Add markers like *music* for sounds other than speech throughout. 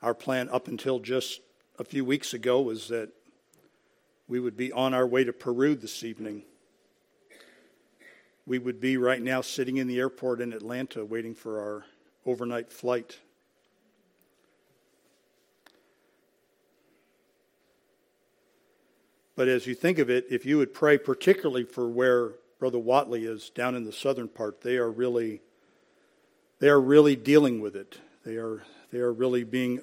Our plan up until just a few weeks ago was that we would be on our way to Peru this evening. We would be right now sitting in the airport in Atlanta waiting for our overnight flight. But as you think of it, if you would pray particularly for where Brother Watley is down in the southern part, they are really they are really dealing with it. They are they are really being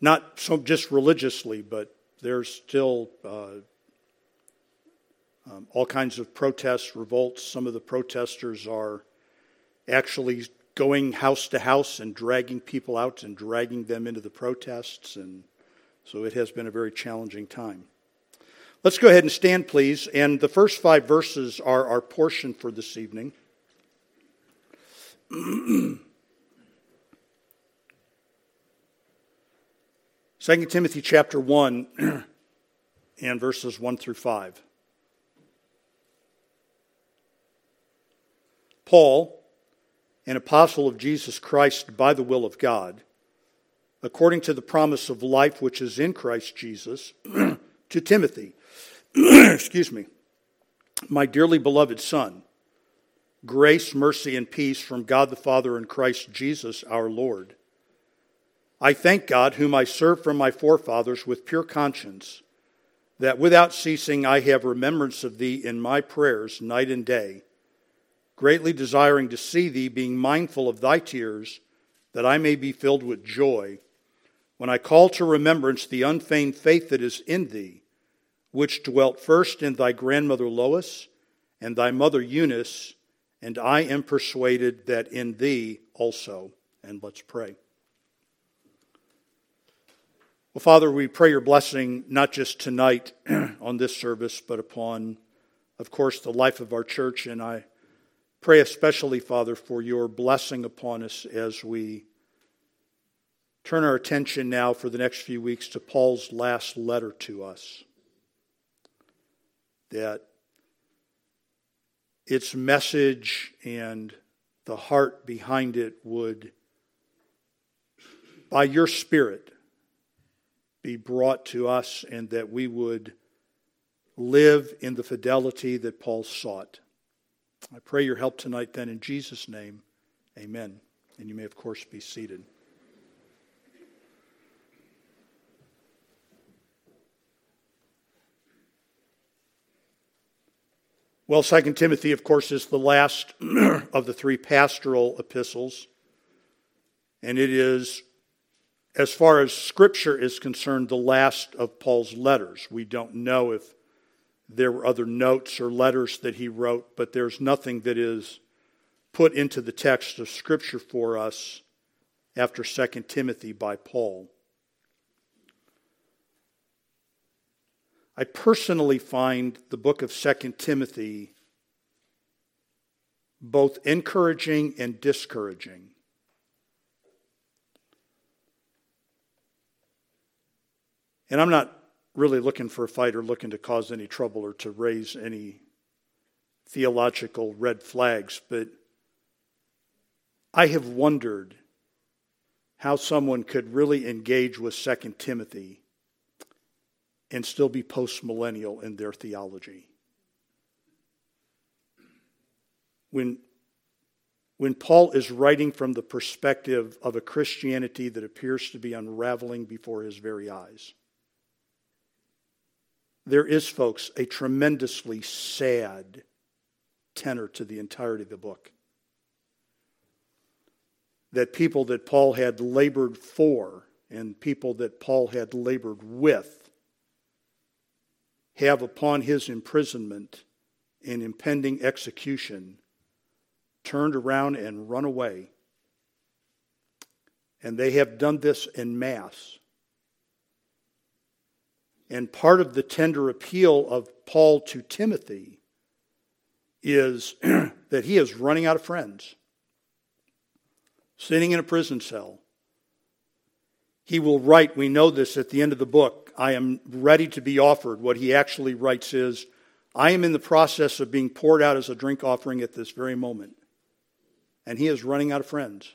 not so just religiously, but there's still uh, um, all kinds of protests, revolts. Some of the protesters are actually going house to house and dragging people out and dragging them into the protests, and so it has been a very challenging time. Let's go ahead and stand, please. And the first five verses are our portion for this evening. *clears throat* 2 Timothy chapter 1 *clears throat* and verses 1 through 5. Paul, an apostle of Jesus Christ by the will of God, according to the promise of life which is in Christ Jesus, *clears throat* to Timothy *clears throat* excuse me, my dearly beloved Son, grace, mercy, and peace from God the Father and Christ Jesus our Lord. I thank God, whom I serve from my forefathers with pure conscience, that without ceasing I have remembrance of thee in my prayers night and day, greatly desiring to see thee, being mindful of thy tears, that I may be filled with joy when I call to remembrance the unfeigned faith that is in thee which dwelt first in thy grandmother Lois and thy mother Eunice, and I am persuaded that in thee also. And let's pray. Well, Father, we pray your blessing not just tonight *clears throat* on this service, but upon, of course, the life of our church. And I pray especially, Father, for your blessing upon us as we turn our attention now for the next few weeks to Paul's last letter to us that its message and the heart behind it would, by your Spirit, be brought to us and that we would live in the fidelity that Paul sought. I pray your help tonight, then, in Jesus' name. Amen. And you may, of course, be seated. Well, Second Timothy, of course, is the last *clears throat* of the three pastoral epistles. And it is, as far as Scripture is concerned, the last of Paul's letters. We don't know if there were other notes or letters that he wrote, but there's nothing that is put into the text of Scripture for us after Second Timothy by Paul. I personally find the book of Second Timothy both encouraging and discouraging. And I'm not really looking for a fight or looking to cause any trouble or to raise any theological red flags, but I have wondered how someone could really engage with Second Timothy and still be postmillennial in their theology. When, when Paul is writing from the perspective of a Christianity that appears to be unraveling before his very eyes, there is, folks, a tremendously sad tenor to the entirety of the book. That people that Paul had labored for and people that Paul had labored with have upon his imprisonment and impending execution turned around and run away. And they have done this in mass. And part of the tender appeal of Paul to Timothy is *clears throat* that he is running out of friends, sitting in a prison cell. He will write, we know this at the end of the book, I am ready to be offered. What he actually writes is, I am in the process of being poured out as a drink offering at this very moment. And he is running out of friends.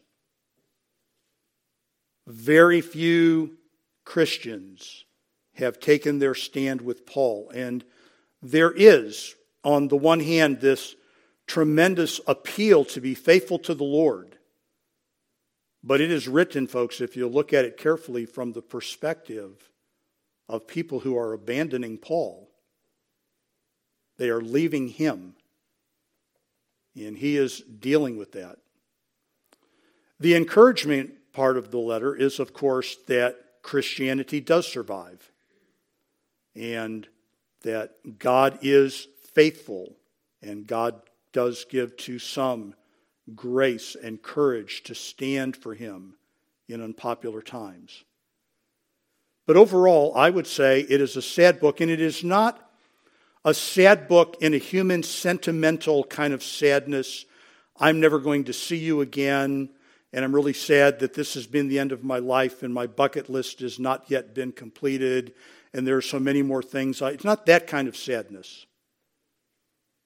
Very few Christians have taken their stand with Paul. And there is, on the one hand, this tremendous appeal to be faithful to the Lord. But it is written, folks, if you look at it carefully from the perspective of people who are abandoning Paul. They are leaving him. And he is dealing with that. The encouragement part of the letter is, of course, that Christianity does survive and that God is faithful and God does give to some grace and courage to stand for him in unpopular times. But overall, I would say it is a sad book, and it is not a sad book in a human sentimental kind of sadness. I'm never going to see you again, and I'm really sad that this has been the end of my life, and my bucket list has not yet been completed, and there are so many more things. It's not that kind of sadness.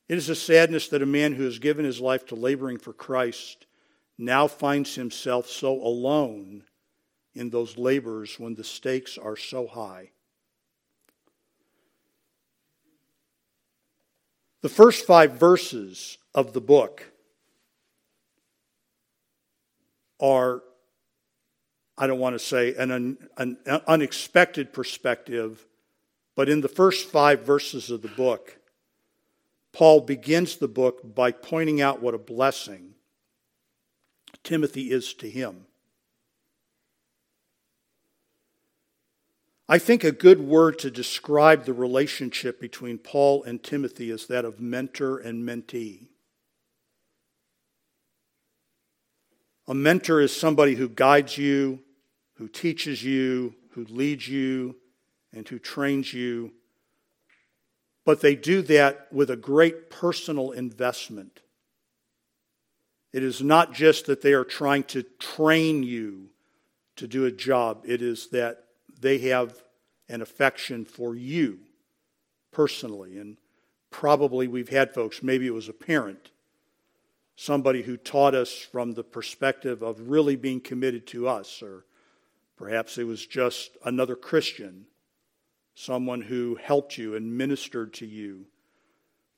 It is a sadness that a man who has given his life to laboring for Christ now finds himself so alone in those labors when the stakes are so high. The first five verses of the book are, I don't want to say an, an, unexpected perspective, but in the first five verses of the book, Paul begins the book by pointing out what a blessing Timothy is to him. I think a good word to describe the relationship between Paul and Timothy is that of mentor and mentee. A mentor is somebody who guides you, who teaches you, who leads you, and who trains you. But they do that with a great personal investment. It is not just that they are trying to train you to do a job, it is that they have an affection for you personally. And probably we've had folks, maybe it was a parent, somebody who taught us from the perspective of really being committed to us, or perhaps it was just another Christian, someone who helped you and ministered to you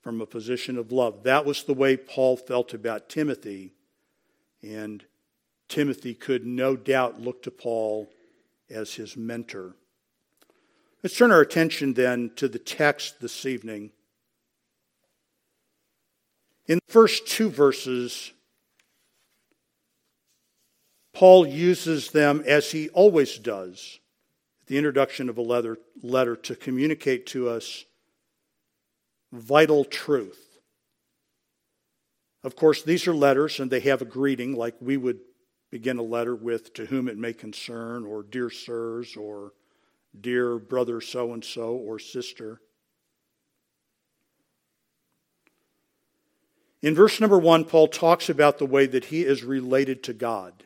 from a position of love. That was the way Paul felt about Timothy. And Timothy could no doubt look to Paul as his mentor. Let's turn our attention then to the text this evening. In the first two verses, Paul uses them as he always does the introduction of a letter to communicate to us vital truth. Of course, these are letters and they have a greeting like we would begin a letter with to whom it may concern, or dear sirs, or dear brother so and so or sister. In verse number one, Paul talks about the way that he is related to God.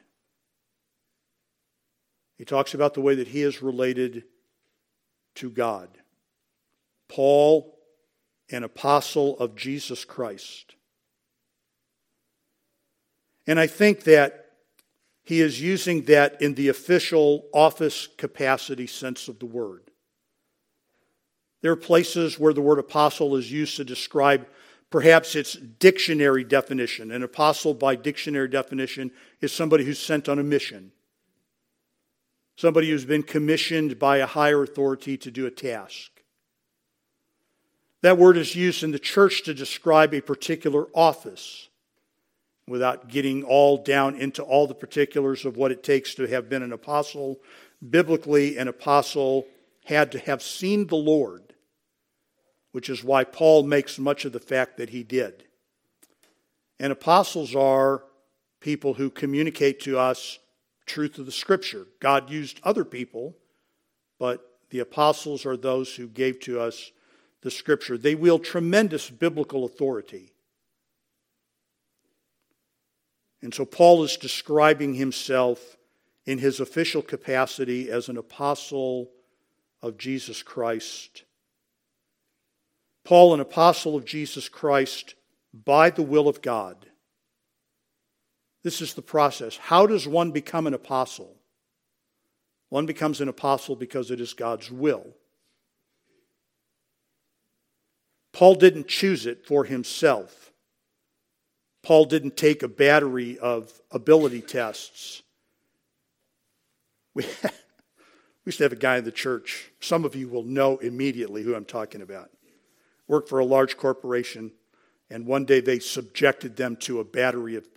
He talks about the way that he is related to God. Paul, an apostle of Jesus Christ. And I think that he is using that in the official office capacity sense of the word. There are places where the word apostle is used to describe perhaps its dictionary definition. An apostle, by dictionary definition, is somebody who's sent on a mission, somebody who's been commissioned by a higher authority to do a task. That word is used in the church to describe a particular office without getting all down into all the particulars of what it takes to have been an apostle. Biblically, an apostle had to have seen the Lord, which is why Paul makes much of the fact that he did. And apostles are people who communicate to us truth of the scripture. God used other people, but the apostles are those who gave to us the scripture. They wield tremendous biblical authority. And so Paul is describing himself in his official capacity as an apostle of Jesus Christ. Paul, an apostle of Jesus Christ by the will of God. This is the process. How does one become an apostle? One becomes an apostle because it is God's will. Paul didn't choose it for himself. Paul didn't take a battery of ability tests. We, *laughs* we used to have a guy in the church. Some of you will know immediately who I'm talking about. Worked for a large corporation, and one day they subjected them to a battery of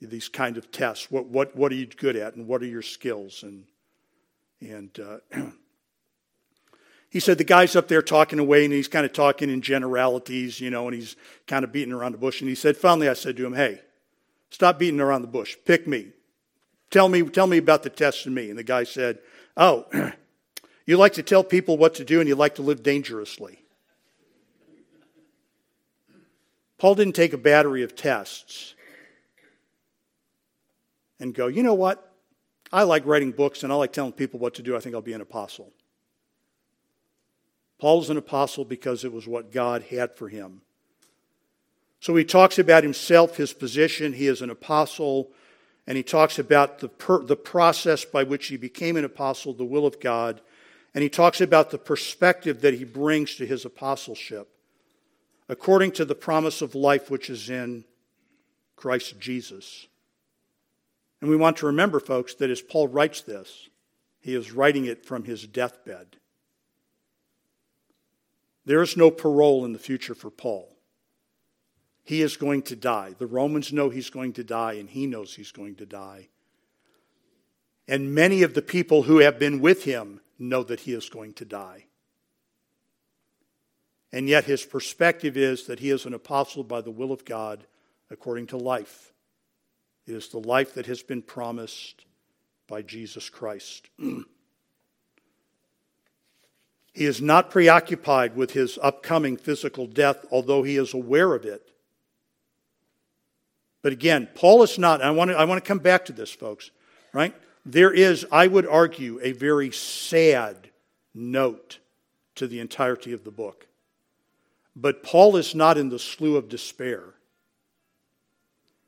these kind of tests. What, what, what are you good at, and what are your skills? And and uh, *clears throat* he said the guy's up there talking away and he's kind of talking in generalities, you know, and he's kind of beating around the bush. And he said, finally, I said to him, hey, stop beating around the bush. Pick me. Tell me, tell me about the test and me. And the guy said, oh, *clears throat* you like to tell people what to do and you like to live dangerously. Paul didn't take a battery of tests and go, you know what? I like writing books and I like telling people what to do. I think I'll be an apostle. Paul Paul's an apostle because it was what God had for him. So he talks about himself, his position. He is an apostle. And he talks about the, per, the process by which he became an apostle, the will of God. And he talks about the perspective that he brings to his apostleship according to the promise of life which is in Christ Jesus. And we want to remember, folks, that as Paul writes this, he is writing it from his deathbed. There is no parole in the future for Paul. He is going to die. The Romans know he's going to die, and he knows he's going to die. And many of the people who have been with him know that he is going to die. And yet his perspective is that he is an apostle by the will of God according to life. It is the life that has been promised by Jesus Christ. *clears throat* he is not preoccupied with his upcoming physical death, although he is aware of it. But again, Paul is not, I want to, I want to come back to this, folks, right? There is, I would argue, a very sad note to the entirety of the book. But Paul is not in the slough of despair.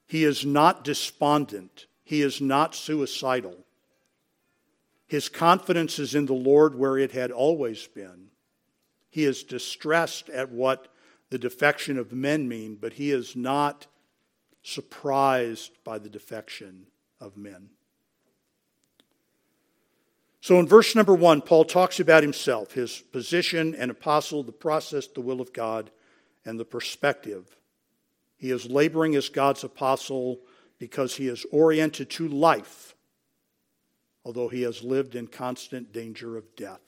He is not despondent. He is not suicidal. His confidence is in the Lord where it had always been. He is distressed at what the defection of men mean, but he is not surprised by the defection of men. So in verse number one, Paul talks about himself, his position and apostle, the process, the will of God, and the perspective he is laboring as God's apostle because he is oriented to life, although he has lived in constant danger of death.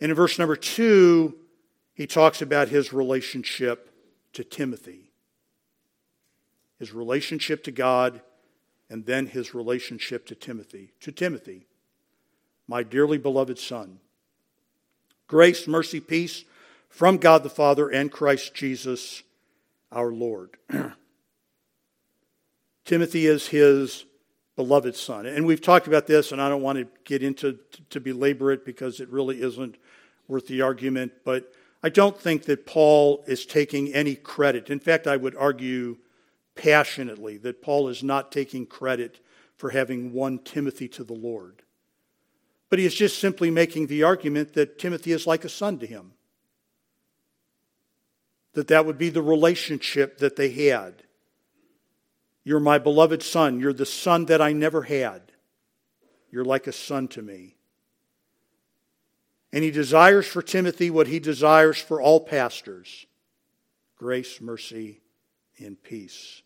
And in verse number two, he talks about his relationship to Timothy, his relationship to God, and then his relationship to Timothy. To Timothy, my dearly beloved son. Grace, mercy, peace from God the Father and Christ Jesus our Lord. *clears throat* Timothy is his beloved son. And we've talked about this, and I don't want to get into to belabor it because it really isn't worth the argument. But I don't think that Paul is taking any credit. In fact, I would argue passionately that Paul is not taking credit for having won Timothy to the Lord. But he is just simply making the argument that Timothy is like a son to him that that would be the relationship that they had. You're my beloved son. You're the son that I never had. You're like a son to me. And he desires for Timothy what he desires for all pastors grace, mercy, and peace.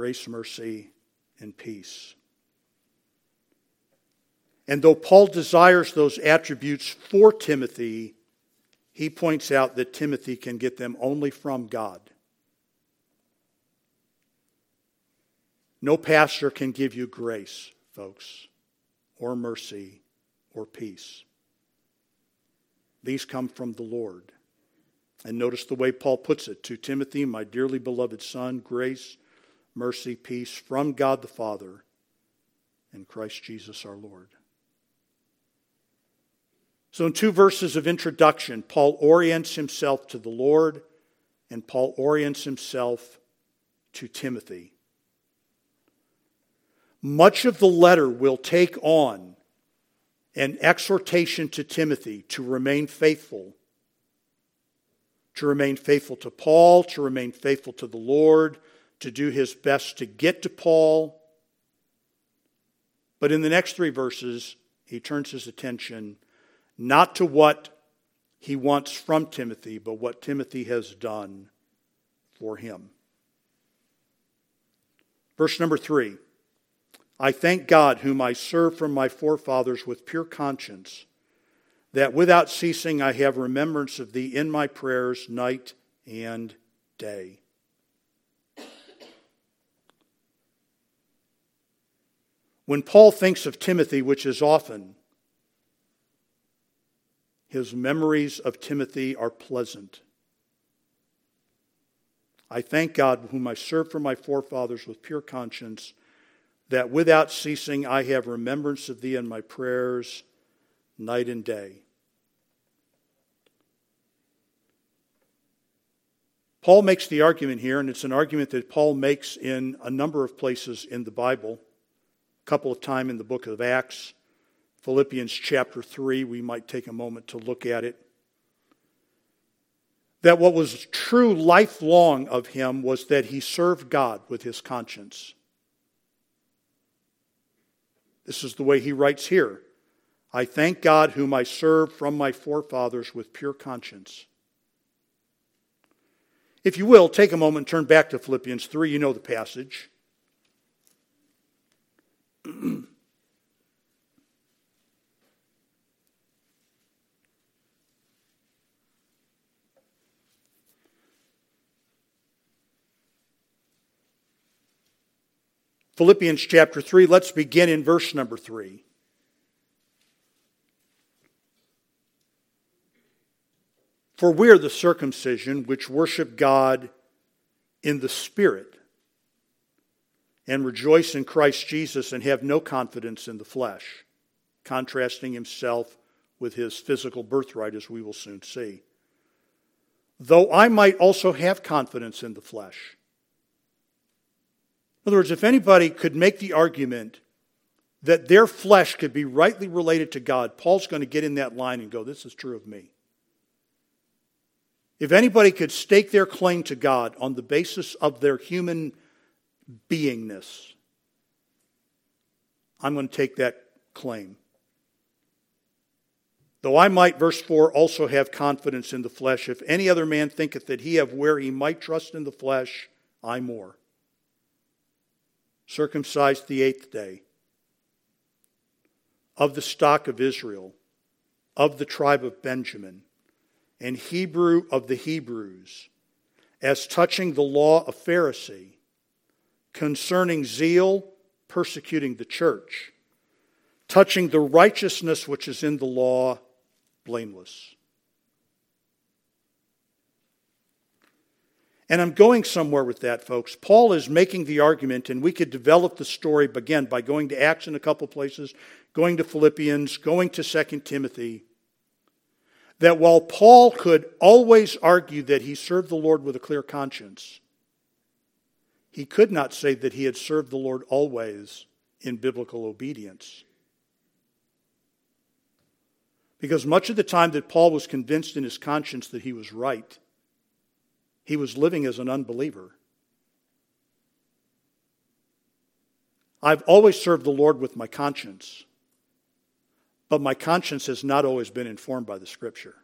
Grace, mercy, and peace. And though Paul desires those attributes for Timothy, he points out that Timothy can get them only from God. No pastor can give you grace, folks, or mercy, or peace. These come from the Lord. And notice the way Paul puts it to Timothy, my dearly beloved son, grace, mercy, peace from God the Father and Christ Jesus our Lord. So, in two verses of introduction, Paul orients himself to the Lord and Paul orients himself to Timothy. much of the letter will take on an exhortation to Timothy to remain faithful, to remain faithful to Paul, to remain faithful to the Lord, to do his best to get to Paul. But in the next three verses, he turns his attention not to what he wants from Timothy, but what Timothy has done for him. Verse number three. I thank God, whom I serve from my forefathers with pure conscience, that without ceasing I have remembrance of thee in my prayers night and day. When Paul thinks of Timothy, which is often, his memories of Timothy are pleasant. I thank God, whom I serve from my forefathers with pure conscience that without ceasing I have remembrance of thee in my prayers night and day. Paul makes the argument here, and it's an argument that Paul makes in a number of places in the Bible, couple of times in the book of Acts, Philippians chapter 3, we might take a moment to look at it. That what was true lifelong of him was that he served God with his conscience. This is the way he writes here I thank God, whom I serve from my forefathers with pure conscience. If you will, take a moment and turn back to Philippians 3. You know the passage. *clears throat* Philippians chapter 3, let's begin in verse number 3. For we are the circumcision which worship God in the Spirit and rejoice in Christ Jesus and have no confidence in the flesh, contrasting himself with his physical birthright, as we will soon see. Though I might also have confidence in the flesh. In other words, if anybody could make the argument that their flesh could be rightly related to God, Paul's going to get in that line and go, This is true of me. If anybody could stake their claim to God on the basis of their human beingness, I'm going to take that claim. Though I might, verse 4, also have confidence in the flesh, if any other man thinketh that he have where he might trust in the flesh, I more. Circumcised the eighth day, of the stock of Israel, of the tribe of Benjamin, and Hebrew of the Hebrews, as touching the law of Pharisee, concerning zeal, persecuting the church, touching the righteousness which is in the law, blameless. And I'm going somewhere with that, folks. Paul is making the argument, and we could develop the story again by going to Acts in a couple places, going to Philippians, going to 2 Timothy, that while Paul could always argue that he served the Lord with a clear conscience, he could not say that he had served the Lord always in biblical obedience. Because much of the time that Paul was convinced in his conscience that he was right, he was living as an unbeliever. I've always served the Lord with my conscience, but my conscience has not always been informed by the Scripture.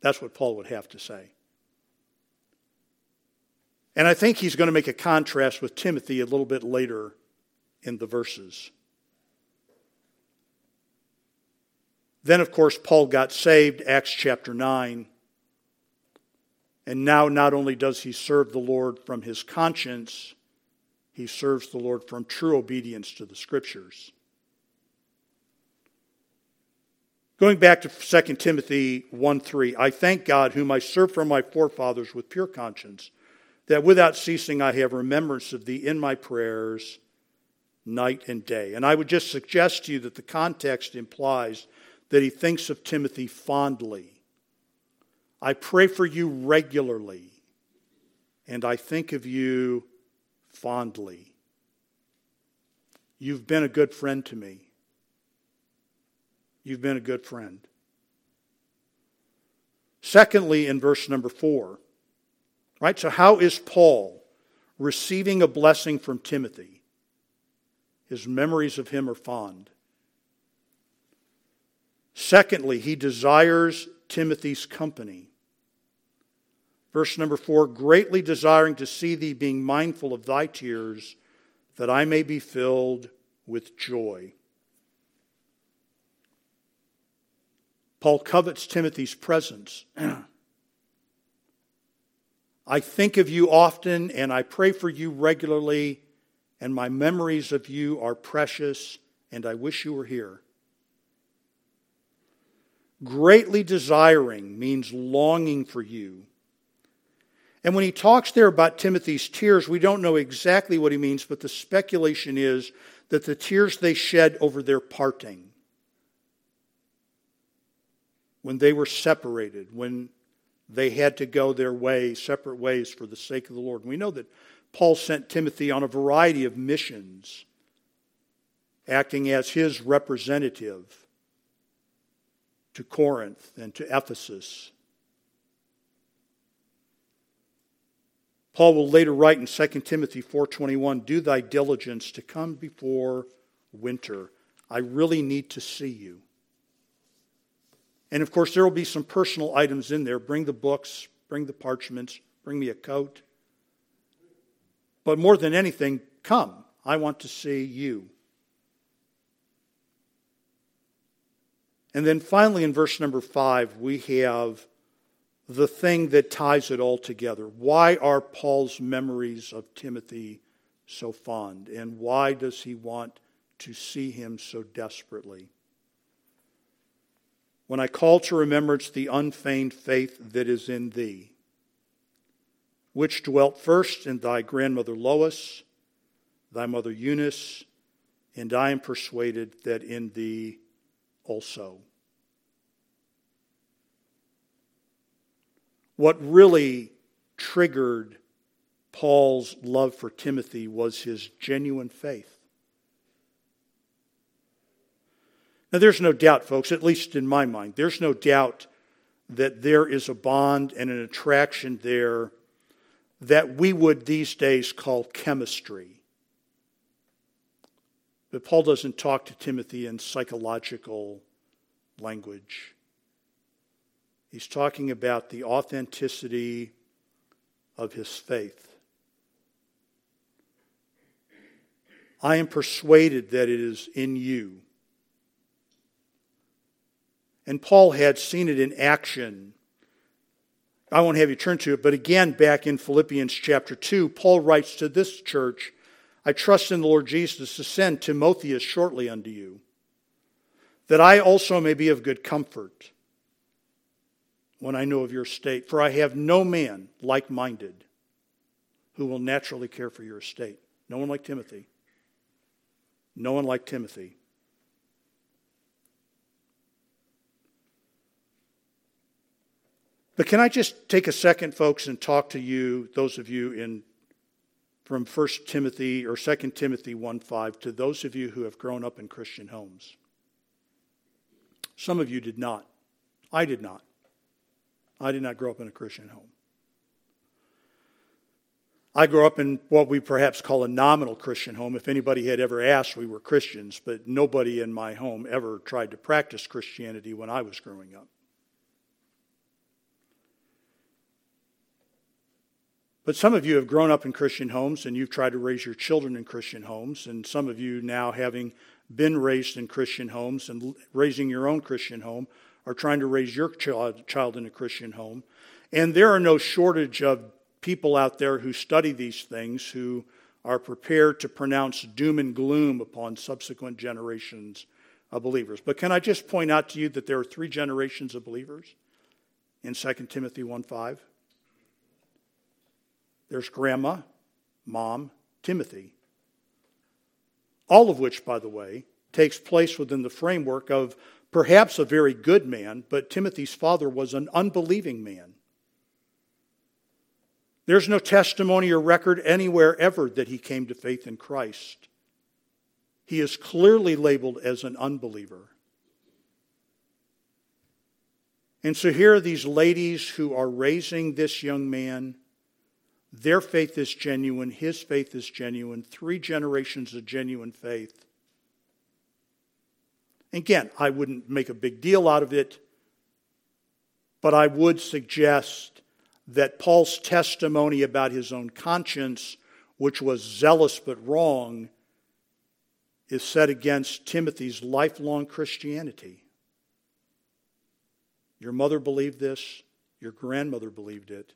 That's what Paul would have to say. And I think he's going to make a contrast with Timothy a little bit later in the verses. Then, of course, Paul got saved, Acts chapter 9. And now, not only does he serve the Lord from his conscience, he serves the Lord from true obedience to the Scriptures. Going back to 2 Timothy 1 3, I thank God, whom I serve from my forefathers with pure conscience, that without ceasing I have remembrance of thee in my prayers night and day. And I would just suggest to you that the context implies that he thinks of Timothy fondly I pray for you regularly, and I think of you fondly. You've been a good friend to me. You've been a good friend. Secondly, in verse number four, right? So, how is Paul receiving a blessing from Timothy? His memories of him are fond. Secondly, he desires Timothy's company. Verse number four greatly desiring to see thee being mindful of thy tears, that I may be filled with joy. Paul covets Timothy's presence. *clears throat* I think of you often and I pray for you regularly, and my memories of you are precious, and I wish you were here. Greatly desiring means longing for you. And when he talks there about Timothy's tears, we don't know exactly what he means, but the speculation is that the tears they shed over their parting when they were separated, when they had to go their way, separate ways for the sake of the Lord. And we know that Paul sent Timothy on a variety of missions, acting as his representative to Corinth and to Ephesus. Paul will later write in 2 Timothy 4:21, "Do thy diligence to come before winter. I really need to see you." And of course, there will be some personal items in there. Bring the books, bring the parchments, bring me a coat. But more than anything, come. I want to see you. And then finally, in verse number five, we have the thing that ties it all together. Why are Paul's memories of Timothy so fond? And why does he want to see him so desperately? When I call to remembrance the unfeigned faith that is in thee, which dwelt first in thy grandmother Lois, thy mother Eunice, and I am persuaded that in thee also. What really triggered Paul's love for Timothy was his genuine faith. Now, there's no doubt, folks, at least in my mind, there's no doubt that there is a bond and an attraction there that we would these days call chemistry. But Paul doesn't talk to Timothy in psychological language. He's talking about the authenticity of his faith. I am persuaded that it is in you and Paul had seen it in action. I won't have you turn to it, but again, back in Philippians chapter 2, Paul writes to this church I trust in the Lord Jesus to send Timotheus shortly unto you, that I also may be of good comfort when I know of your state. For I have no man like minded who will naturally care for your estate. No one like Timothy. No one like Timothy. But can I just take a second, folks, and talk to you, those of you in from 1 Timothy or 2 Timothy 1 5, to those of you who have grown up in Christian homes. Some of you did not. I did not. I did not grow up in a Christian home. I grew up in what we perhaps call a nominal Christian home. If anybody had ever asked, we were Christians, but nobody in my home ever tried to practice Christianity when I was growing up. But some of you have grown up in Christian homes and you've tried to raise your children in Christian homes. And some of you now, having been raised in Christian homes and raising your own Christian home, are trying to raise your child in a Christian home. And there are no shortage of people out there who study these things who are prepared to pronounce doom and gloom upon subsequent generations of believers. But can I just point out to you that there are three generations of believers in 2 Timothy 1 5? There's grandma, mom, Timothy. All of which, by the way, takes place within the framework of perhaps a very good man, but Timothy's father was an unbelieving man. There's no testimony or record anywhere ever that he came to faith in Christ. he is clearly labeled as an unbeliever. And so here are these ladies who are raising this young man. Their faith is genuine, his faith is genuine, three generations of genuine faith. Again, I wouldn't make a big deal out of it, but I would suggest that Paul's testimony about his own conscience, which was zealous but wrong, is set against Timothy's lifelong Christianity. Your mother believed this, your grandmother believed it,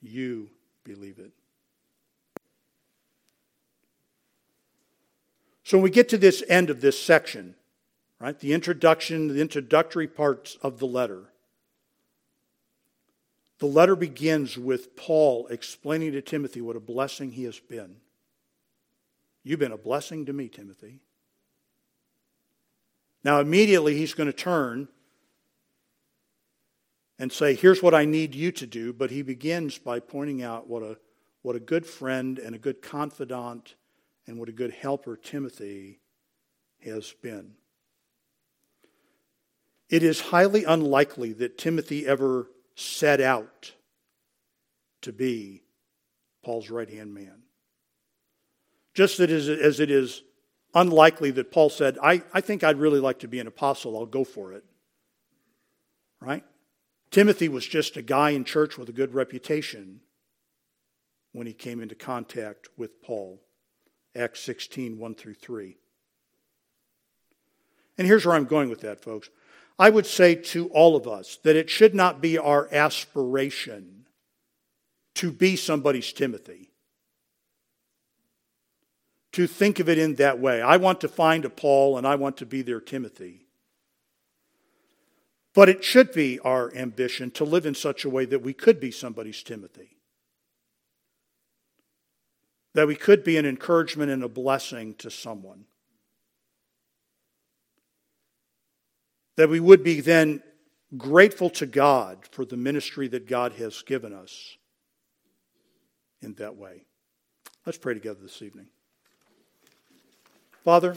you believe it. So when we get to this end of this section, right, the introduction, the introductory parts of the letter, the letter begins with Paul explaining to Timothy what a blessing he has been. You've been a blessing to me, Timothy. Now, immediately he's going to turn and say, Here's what I need you to do. But he begins by pointing out what a, what a good friend and a good confidant and what a good helper Timothy has been. It is highly unlikely that Timothy ever set out to be Paul's right hand man. Just as it is unlikely that Paul said, I, I think I'd really like to be an apostle, I'll go for it. Right? Timothy was just a guy in church with a good reputation when he came into contact with Paul. Acts 16, 1 through 3. And here's where I'm going with that, folks. I would say to all of us that it should not be our aspiration to be somebody's Timothy. To think of it in that way. I want to find a Paul and I want to be their Timothy. But it should be our ambition to live in such a way that we could be somebody's Timothy. That we could be an encouragement and a blessing to someone. that we would be then grateful to God for the ministry that God has given us in that way. Let's pray together this evening. Father,